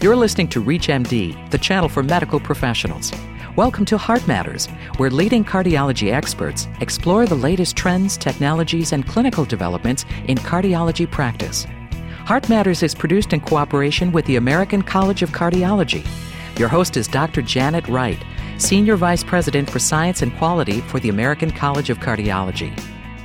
You're listening to ReachMD, the channel for medical professionals. Welcome to Heart Matters, where leading cardiology experts explore the latest trends, technologies, and clinical developments in cardiology practice. Heart Matters is produced in cooperation with the American College of Cardiology. Your host is Dr. Janet Wright, Senior Vice President for Science and Quality for the American College of Cardiology.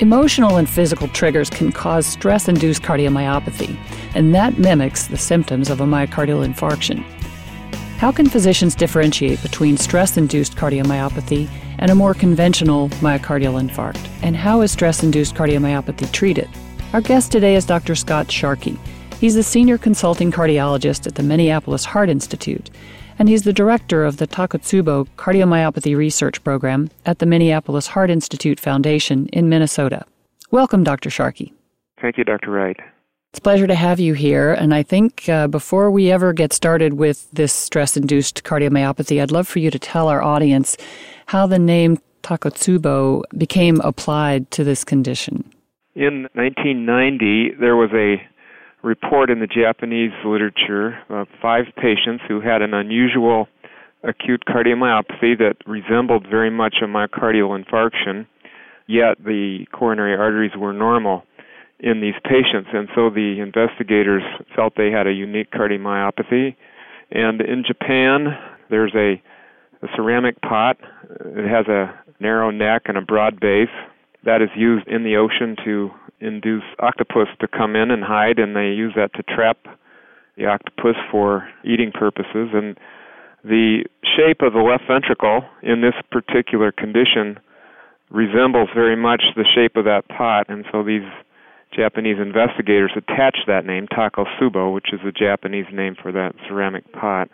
Emotional and physical triggers can cause stress induced cardiomyopathy, and that mimics the symptoms of a myocardial infarction. How can physicians differentiate between stress induced cardiomyopathy and a more conventional myocardial infarct? And how is stress induced cardiomyopathy treated? Our guest today is Dr. Scott Sharkey. He's a senior consulting cardiologist at the Minneapolis Heart Institute and he's the director of the Takotsubo Cardiomyopathy Research Program at the Minneapolis Heart Institute Foundation in Minnesota. Welcome, Dr. Sharkey. Thank you, Dr. Wright. It's a pleasure to have you here. And I think uh, before we ever get started with this stress induced cardiomyopathy, I'd love for you to tell our audience how the name Takotsubo became applied to this condition. In 1990, there was a report in the Japanese literature of five patients who had an unusual acute cardiomyopathy that resembled very much a myocardial infarction, yet the coronary arteries were normal in these patients. And so the investigators felt they had a unique cardiomyopathy. And in Japan, there's a, a ceramic pot. It has a narrow neck and a broad base that is used in the ocean to induce octopus to come in and hide, and they use that to trap the octopus for eating purposes. And the shape of the left ventricle in this particular condition resembles very much the shape of that pot, and so these Japanese investigators attached that name, Takotsubo, which is the Japanese name for that ceramic pot.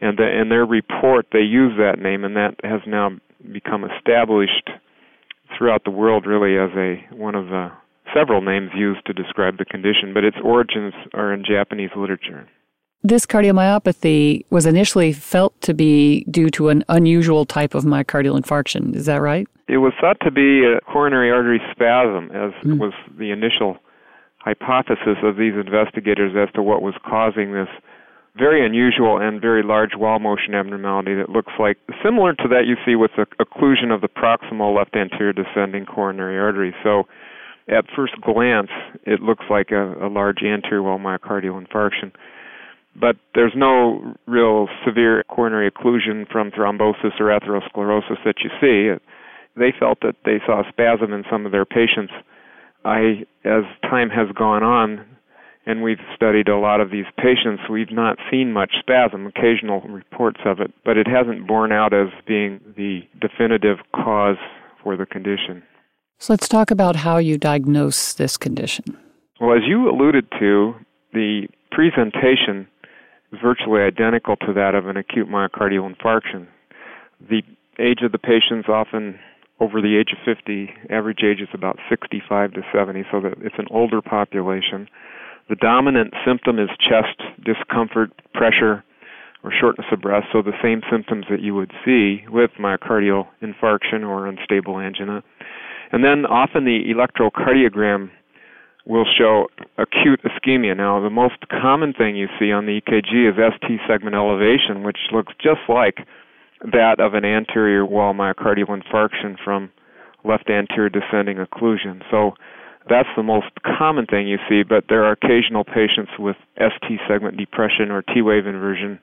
And the, in their report, they use that name, and that has now become established throughout the world, really, as a one of the several names used to describe the condition, but its origins are in Japanese literature. This cardiomyopathy was initially felt to be due to an unusual type of myocardial infarction. Is that right? It was thought to be a coronary artery spasm, as mm. was the initial hypothesis of these investigators as to what was causing this very unusual and very large wall motion abnormality that looks like similar to that you see with the occlusion of the proximal left anterior descending coronary artery. So at first glance, it looks like a, a large anterior wall myocardial infarction. But there's no real severe coronary occlusion from thrombosis or atherosclerosis that you see. They felt that they saw spasm in some of their patients. I, as time has gone on, and we've studied a lot of these patients, we've not seen much spasm, occasional reports of it, but it hasn't borne out as being the definitive cause for the condition. So let's talk about how you diagnose this condition. Well, as you alluded to, the presentation is virtually identical to that of an acute myocardial infarction. The age of the patients often over the age of 50, average age is about 65 to 70, so that it's an older population. The dominant symptom is chest discomfort, pressure, or shortness of breath, so the same symptoms that you would see with myocardial infarction or unstable angina. And then often the electrocardiogram will show acute ischemia. Now, the most common thing you see on the EKG is ST segment elevation, which looks just like that of an anterior wall myocardial infarction from left anterior descending occlusion. So that's the most common thing you see, but there are occasional patients with ST segment depression or T wave inversion.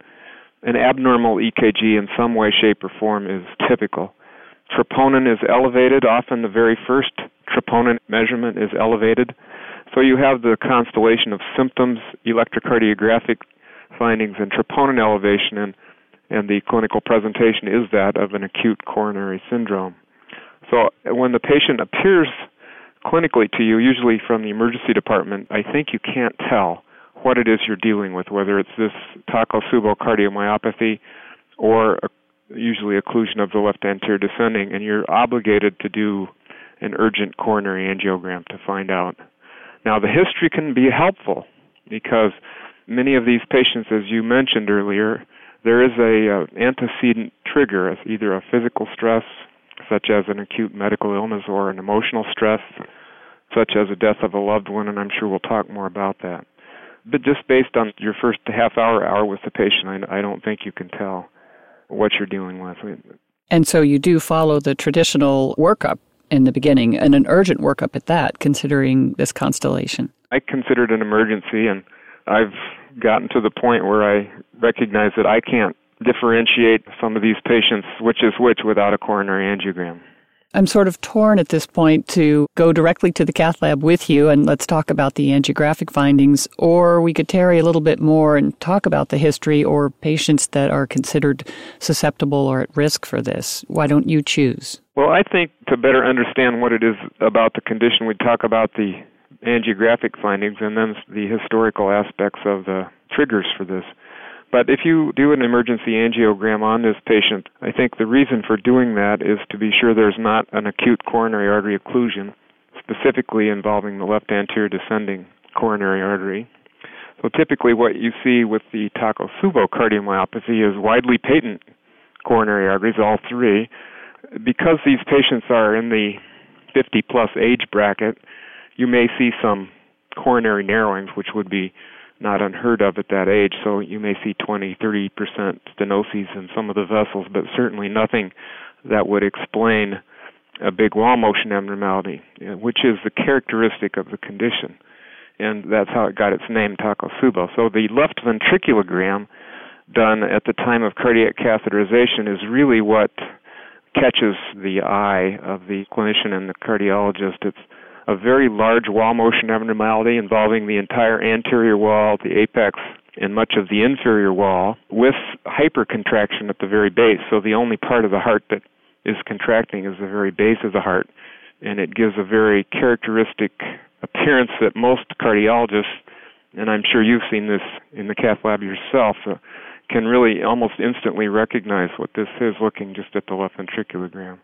An abnormal EKG in some way, shape, or form is typical troponin is elevated. Often the very first troponin measurement is elevated. So you have the constellation of symptoms, electrocardiographic findings, and troponin elevation, and, and the clinical presentation is that of an acute coronary syndrome. So when the patient appears clinically to you, usually from the emergency department, I think you can't tell what it is you're dealing with, whether it's this Takotsubo cardiomyopathy or a usually occlusion of the left anterior descending, and you're obligated to do an urgent coronary angiogram to find out. Now, the history can be helpful because many of these patients, as you mentioned earlier, there is a uh, antecedent trigger, either a physical stress, such as an acute medical illness, or an emotional stress, such as a death of a loved one, and I'm sure we'll talk more about that. But just based on your first half hour, hour with the patient, I, I don't think you can tell what you're dealing with. And so you do follow the traditional workup in the beginning, and an urgent workup at that, considering this constellation. I consider it an emergency, and I've gotten to the point where I recognize that I can't differentiate some of these patients which is which without a coronary angiogram. I'm sort of torn at this point to go directly to the cath lab with you and let's talk about the angiographic findings, or we could tarry a little bit more and talk about the history or patients that are considered susceptible or at risk for this. Why don't you choose? Well, I think to better understand what it is about the condition, we'd talk about the angiographic findings and then the historical aspects of the triggers for this. But if you do an emergency angiogram on this patient, I think the reason for doing that is to be sure there's not an acute coronary artery occlusion, specifically involving the left anterior descending coronary artery. So typically what you see with the Takotsubo cardiomyopathy is widely patent coronary arteries, all three. Because these patients are in the 50 plus age bracket, you may see some coronary narrowings, which would be not unheard of at that age. So you may see 20, 30% stenoses in some of the vessels, but certainly nothing that would explain a big wall motion abnormality, uh, which is the characteristic of the condition. And that's how it got its name, Takotsubo. So the left ventriculogram done at the time of cardiac catheterization is really what catches the eye of the clinician and the cardiologist. It's a very large wall motion abnormality involving the entire anterior wall, the apex, and much of the inferior wall, with hypercontraction at the very base. So the only part of the heart that is contracting is the very base of the heart, and it gives a very characteristic appearance that most cardiologists, and I'm sure you've seen this in the cath lab yourself, uh, can really almost instantly recognize what this is looking just at the left ventriculogram.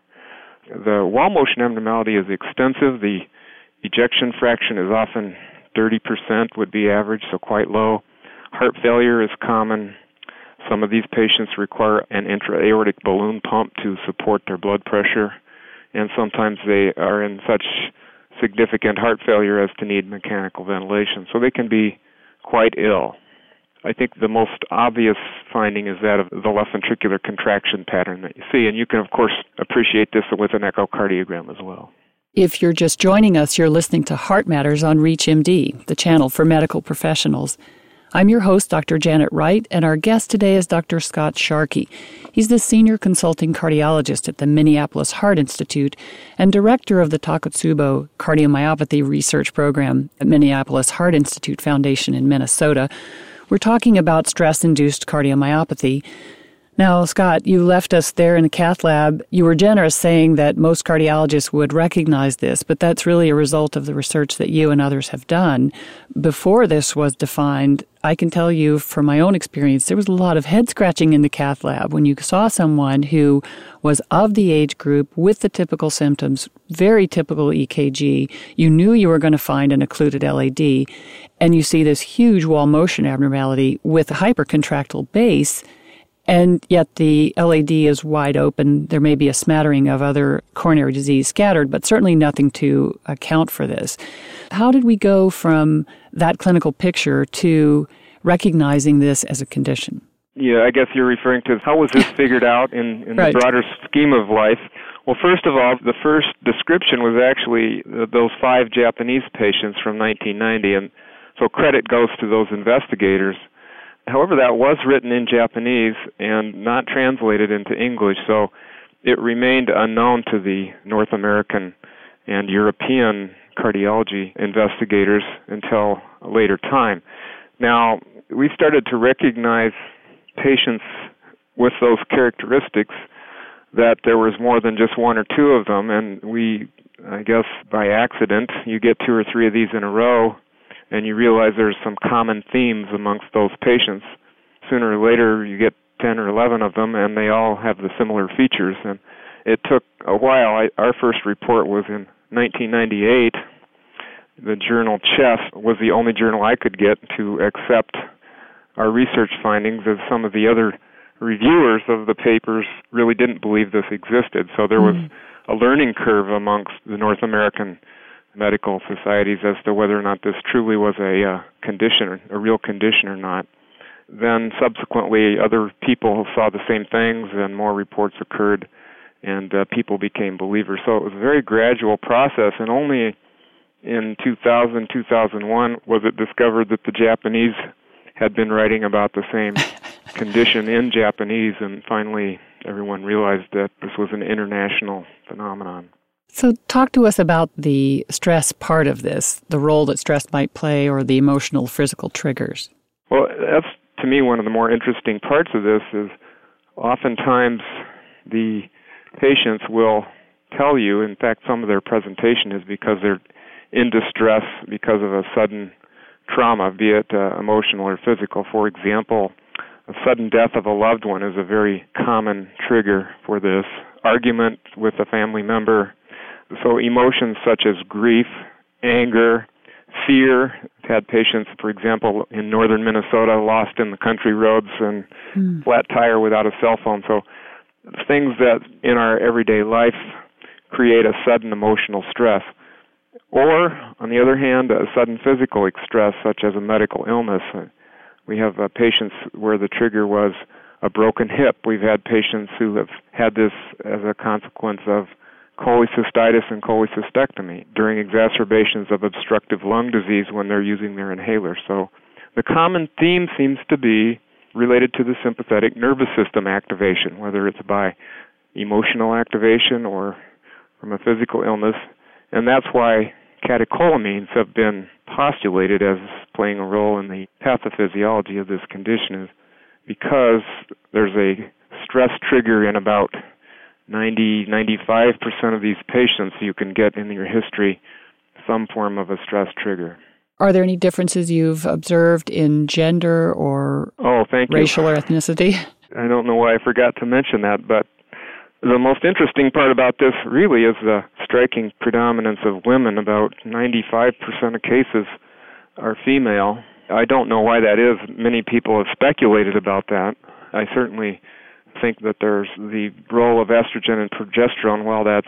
The wall motion abnormality is extensive. The Ejection fraction is often 30% would be average, so quite low. Heart failure is common. Some of these patients require an intra-aortic balloon pump to support their blood pressure, and sometimes they are in such significant heart failure as to need mechanical ventilation, so they can be quite ill. I think the most obvious finding is that of the left ventricular contraction pattern that you see, and you can, of course, appreciate this with an echocardiogram as well. If you're just joining us, you're listening to Heart Matters on ReachMD, the channel for medical professionals. I'm your host, Dr. Janet Wright, and our guest today is Dr. Scott Sharkey. He's the senior consulting cardiologist at the Minneapolis Heart Institute and director of the Takotsubo Cardiomyopathy Research Program at Minneapolis Heart Institute Foundation in Minnesota. We're talking about stress induced cardiomyopathy. Now, Scott, you left us there in the cath lab. You were generous saying that most cardiologists would recognize this, but that's really a result of the research that you and others have done. Before this was defined, I can tell you from my own experience, there was a lot of head scratching in the cath lab when you saw someone who was of the age group with the typical symptoms, very typical EKG. You knew you were going to find an occluded LAD, and you see this huge wall motion abnormality with a hypercontractile base and yet the LAD is wide open. There may be a smattering of other coronary disease scattered, but certainly nothing to account for this. How did we go from that clinical picture to recognizing this as a condition? Yeah, I guess you're referring to how was this figured out in, in right. the broader scheme of life. Well, first of all, the first description was actually those five Japanese patients from 1990, and so credit goes to those investigators. However, that was written in Japanese and not translated into English, so it remained unknown to the North American and European cardiology investigators until a later time. Now, we started to recognize patients with those characteristics that there was more than just one or two of them, and we, I guess by accident, you get two or three of these in a row and you realize there's some common themes amongst those patients. Sooner or later, you get 10 or 11 of them, and they all have the similar features. And it took a while. I, our first report was in 1998. The journal Chest was the only journal I could get to accept our research findings, as some of the other reviewers of the papers really didn't believe this existed. So there was mm. a learning curve amongst the North American medical societies as to whether or not this truly was a uh, condition, a real condition or not. Then subsequently, other people saw the same things, and more reports occurred, and uh, people became believers. So it was a very gradual process, and only in 2000, 2001 was it discovered that the Japanese had been writing about the same condition in Japanese, and finally everyone realized that this was an international phenomenon. So, talk to us about the stress part of this, the role that stress might play, or the emotional, physical triggers. Well, that's to me one of the more interesting parts of this is oftentimes the patients will tell you, in fact, some of their presentation is because they're in distress because of a sudden trauma, be it uh, emotional or physical. For example, a sudden death of a loved one is a very common trigger for this. Argument with a family member. So, emotions such as grief, anger, fear. I've had patients, for example, in northern Minnesota, lost in the country roads and mm. flat tire without a cell phone. So, things that in our everyday life create a sudden emotional stress. Or, on the other hand, a sudden physical stress, such as a medical illness. We have uh, patients where the trigger was a broken hip. We've had patients who have had this as a consequence of cholecystitis and cholecystectomy during exacerbations of obstructive lung disease when they're using their inhaler. So the common theme seems to be related to the sympathetic nervous system activation, whether it's by emotional activation or from a physical illness. And that's why catecholamines have been postulated as playing a role in the pathophysiology of this condition is because there's a stress trigger in about 90 95% of these patients you can get in your history some form of a stress trigger. Are there any differences you've observed in gender or oh, thank racial you. or ethnicity? I don't know why I forgot to mention that, but the most interesting part about this really is the striking predominance of women. About 95% of cases are female. I don't know why that is. Many people have speculated about that. I certainly think that there's the role of estrogen and progesterone. While that's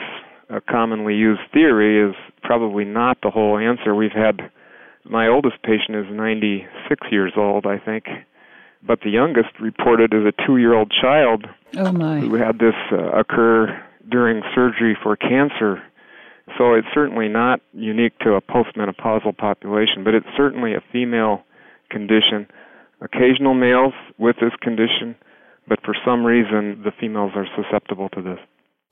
a commonly used theory, is probably not the whole answer. We've had my oldest patient is 96 years old, I think, but the youngest reported as a two-year-old child oh my. who had this uh, occur during surgery for cancer. So it's certainly not unique to a postmenopausal population, but it's certainly a female condition. Occasional males with this condition, but for some reason the females are susceptible to this.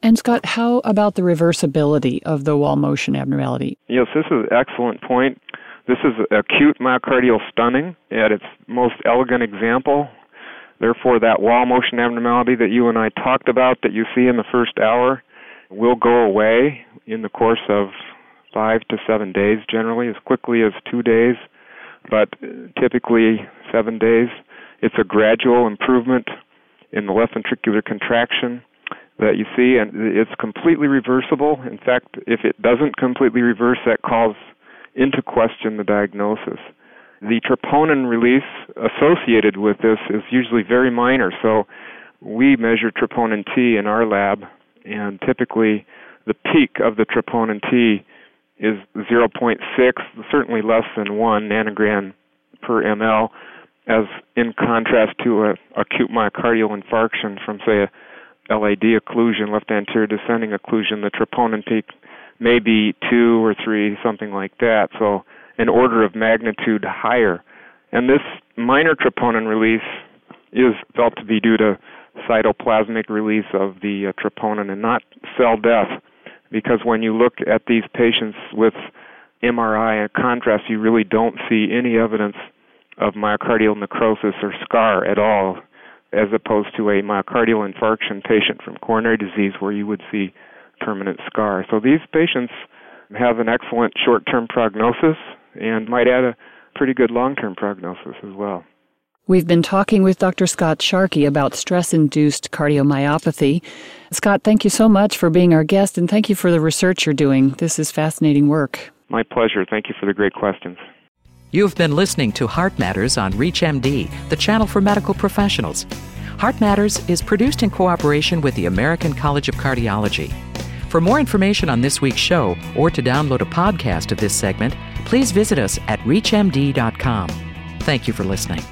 And Scott, how about the reversibility of the wall motion abnormality? Yes, this is an excellent point. This is acute myocardial stunning at its most elegant example. Therefore, that wall motion abnormality that you and I talked about that you see in the first hour will go away in the course of five to seven days, generally, as quickly as two days, but uh, typically seven days. It's a gradual improvement in the left ventricular contraction that you see, and it's completely reversible. In fact, if it doesn't completely reverse, that calls into question the diagnosis. The troponin release associated with this is usually very minor, so we measure troponin T in our lab, and typically the peak of the troponin T is 0.6, certainly less than 1 nanogram per ml, as in contrast to a acute myocardial infarction from, say, a LAD occlusion, left anterior descending occlusion, the troponin peak may be two or three, something like that. So an order of magnitude higher. And this minor troponin release is felt to be due to cytoplasmic release of the uh, troponin and not cell death. Because when you look at these patients with MRI and contrast, you really don't see any evidence of myocardial necrosis or scar at all, as opposed to a myocardial infarction patient from coronary disease where you would see permanent scar. So these patients have an excellent short term prognosis and might add a pretty good long term prognosis as well. We've been talking with Dr. Scott Sharkey about stress induced cardiomyopathy. Scott, thank you so much for being our guest and thank you for the research you're doing. This is fascinating work. My pleasure. Thank you for the great questions. You've been listening to Heart Matters on ReachMD, the channel for medical professionals. Heart Matters is produced in cooperation with the American College of Cardiology. For more information on this week's show or to download a podcast of this segment, please visit us at ReachMD.com. Thank you for listening.